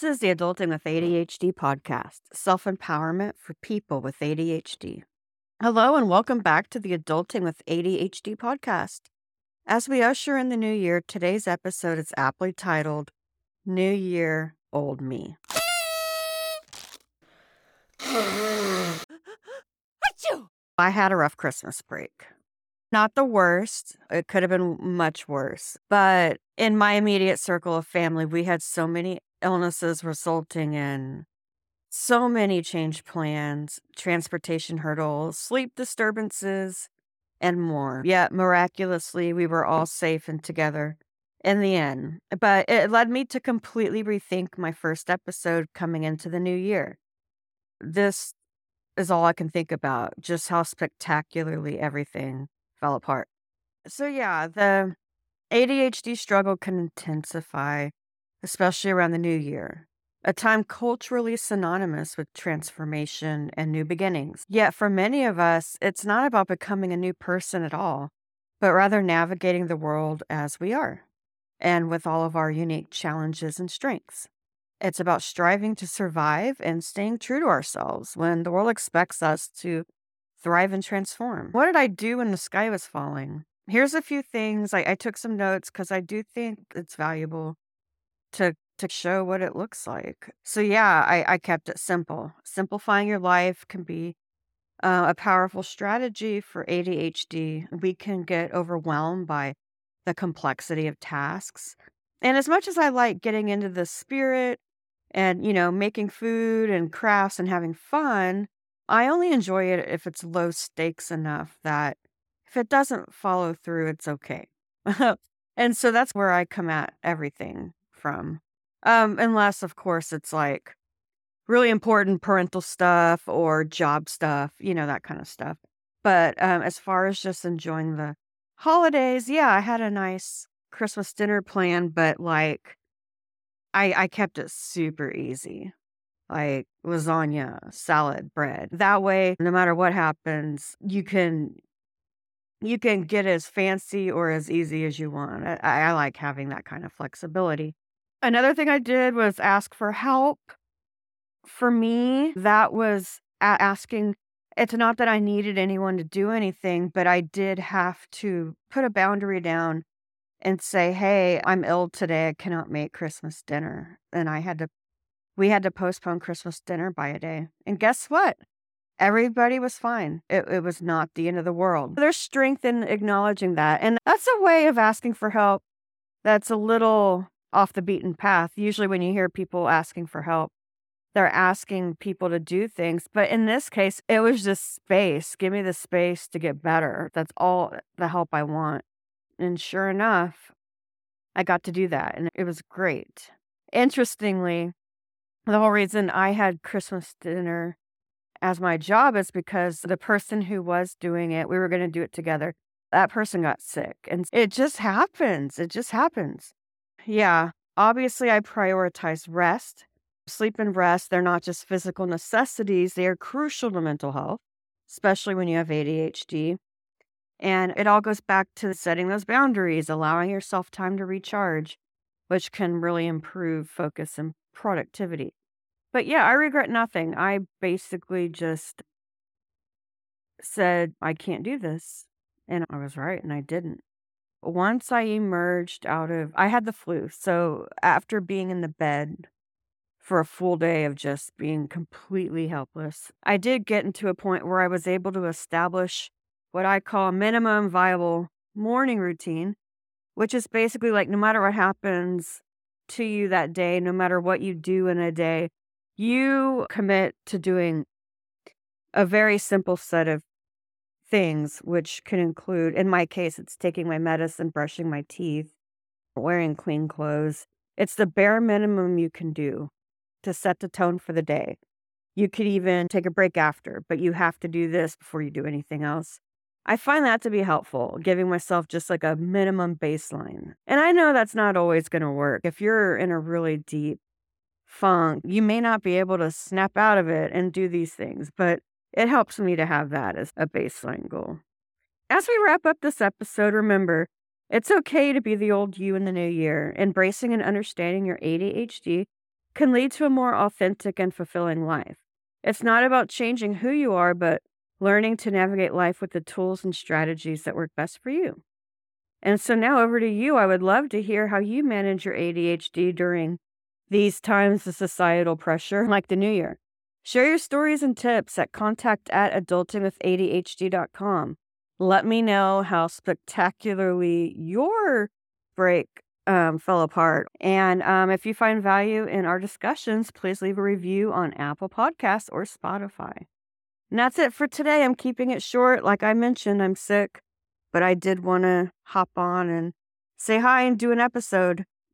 This is the Adulting with ADHD podcast, self empowerment for people with ADHD. Hello, and welcome back to the Adulting with ADHD podcast. As we usher in the new year, today's episode is aptly titled New Year, Old Me. I had a rough Christmas break. Not the worst. It could have been much worse. But in my immediate circle of family, we had so many illnesses resulting in so many change plans, transportation hurdles, sleep disturbances, and more. Yet miraculously, we were all safe and together in the end. But it led me to completely rethink my first episode coming into the new year. This is all I can think about, just how spectacularly everything fell apart. So, yeah, the ADHD struggle can intensify, especially around the new year, a time culturally synonymous with transformation and new beginnings. Yet, for many of us, it's not about becoming a new person at all, but rather navigating the world as we are and with all of our unique challenges and strengths. It's about striving to survive and staying true to ourselves when the world expects us to thrive and transform. What did I do when the sky was falling? Here's a few things. I, I took some notes because I do think it's valuable to to show what it looks like. So yeah, I, I kept it simple. Simplifying your life can be uh, a powerful strategy for ADHD. We can get overwhelmed by the complexity of tasks. And as much as I like getting into the spirit and, you know, making food and crafts and having fun, I only enjoy it if it's low stakes enough that if it doesn't follow through, it's okay. and so that's where I come at everything from. Um, unless, of course, it's like really important parental stuff or job stuff, you know, that kind of stuff. But um, as far as just enjoying the holidays, yeah, I had a nice Christmas dinner plan, but like I I kept it super easy. Like lasagna, salad, bread. That way, no matter what happens, you can you can get as fancy or as easy as you want. I, I like having that kind of flexibility. Another thing I did was ask for help. For me, that was asking. It's not that I needed anyone to do anything, but I did have to put a boundary down and say, "Hey, I'm ill today. I cannot make Christmas dinner." And I had to we had to postpone Christmas dinner by a day. And guess what? Everybody was fine. It, it was not the end of the world. There's strength in acknowledging that. And that's a way of asking for help that's a little off the beaten path. Usually, when you hear people asking for help, they're asking people to do things. But in this case, it was just space. Give me the space to get better. That's all the help I want. And sure enough, I got to do that and it was great. Interestingly, the whole reason I had Christmas dinner as my job is because the person who was doing it, we were going to do it together. That person got sick and it just happens. It just happens. Yeah. Obviously, I prioritize rest. Sleep and rest, they're not just physical necessities, they are crucial to mental health, especially when you have ADHD. And it all goes back to setting those boundaries, allowing yourself time to recharge, which can really improve focus and productivity. But yeah, I regret nothing. I basically just said, I can't do this. And I was right, and I didn't. Once I emerged out of, I had the flu. So after being in the bed for a full day of just being completely helpless, I did get into a point where I was able to establish what I call minimum viable morning routine, which is basically like no matter what happens to you that day, no matter what you do in a day, you commit to doing a very simple set of things, which can include, in my case, it's taking my medicine, brushing my teeth, wearing clean clothes. It's the bare minimum you can do to set the tone for the day. You could even take a break after, but you have to do this before you do anything else. I find that to be helpful, giving myself just like a minimum baseline. And I know that's not always going to work. If you're in a really deep funk, you may not be able to snap out of it and do these things, but it helps me to have that as a baseline goal. As we wrap up this episode, remember it's okay to be the old you in the new year. Embracing and understanding your ADHD can lead to a more authentic and fulfilling life. It's not about changing who you are, but learning to navigate life with the tools and strategies that work best for you. And so now over to you. I would love to hear how you manage your ADHD during these times of societal pressure, like the new year. Share your stories and tips at contact at adultingwithadhd.com. Let me know how spectacularly your break um, fell apart. And um, if you find value in our discussions, please leave a review on Apple Podcasts or Spotify. And that's it for today. I'm keeping it short. Like I mentioned, I'm sick, but I did want to hop on and say hi and do an episode.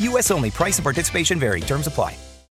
U.S. only. Price and participation vary. Terms apply.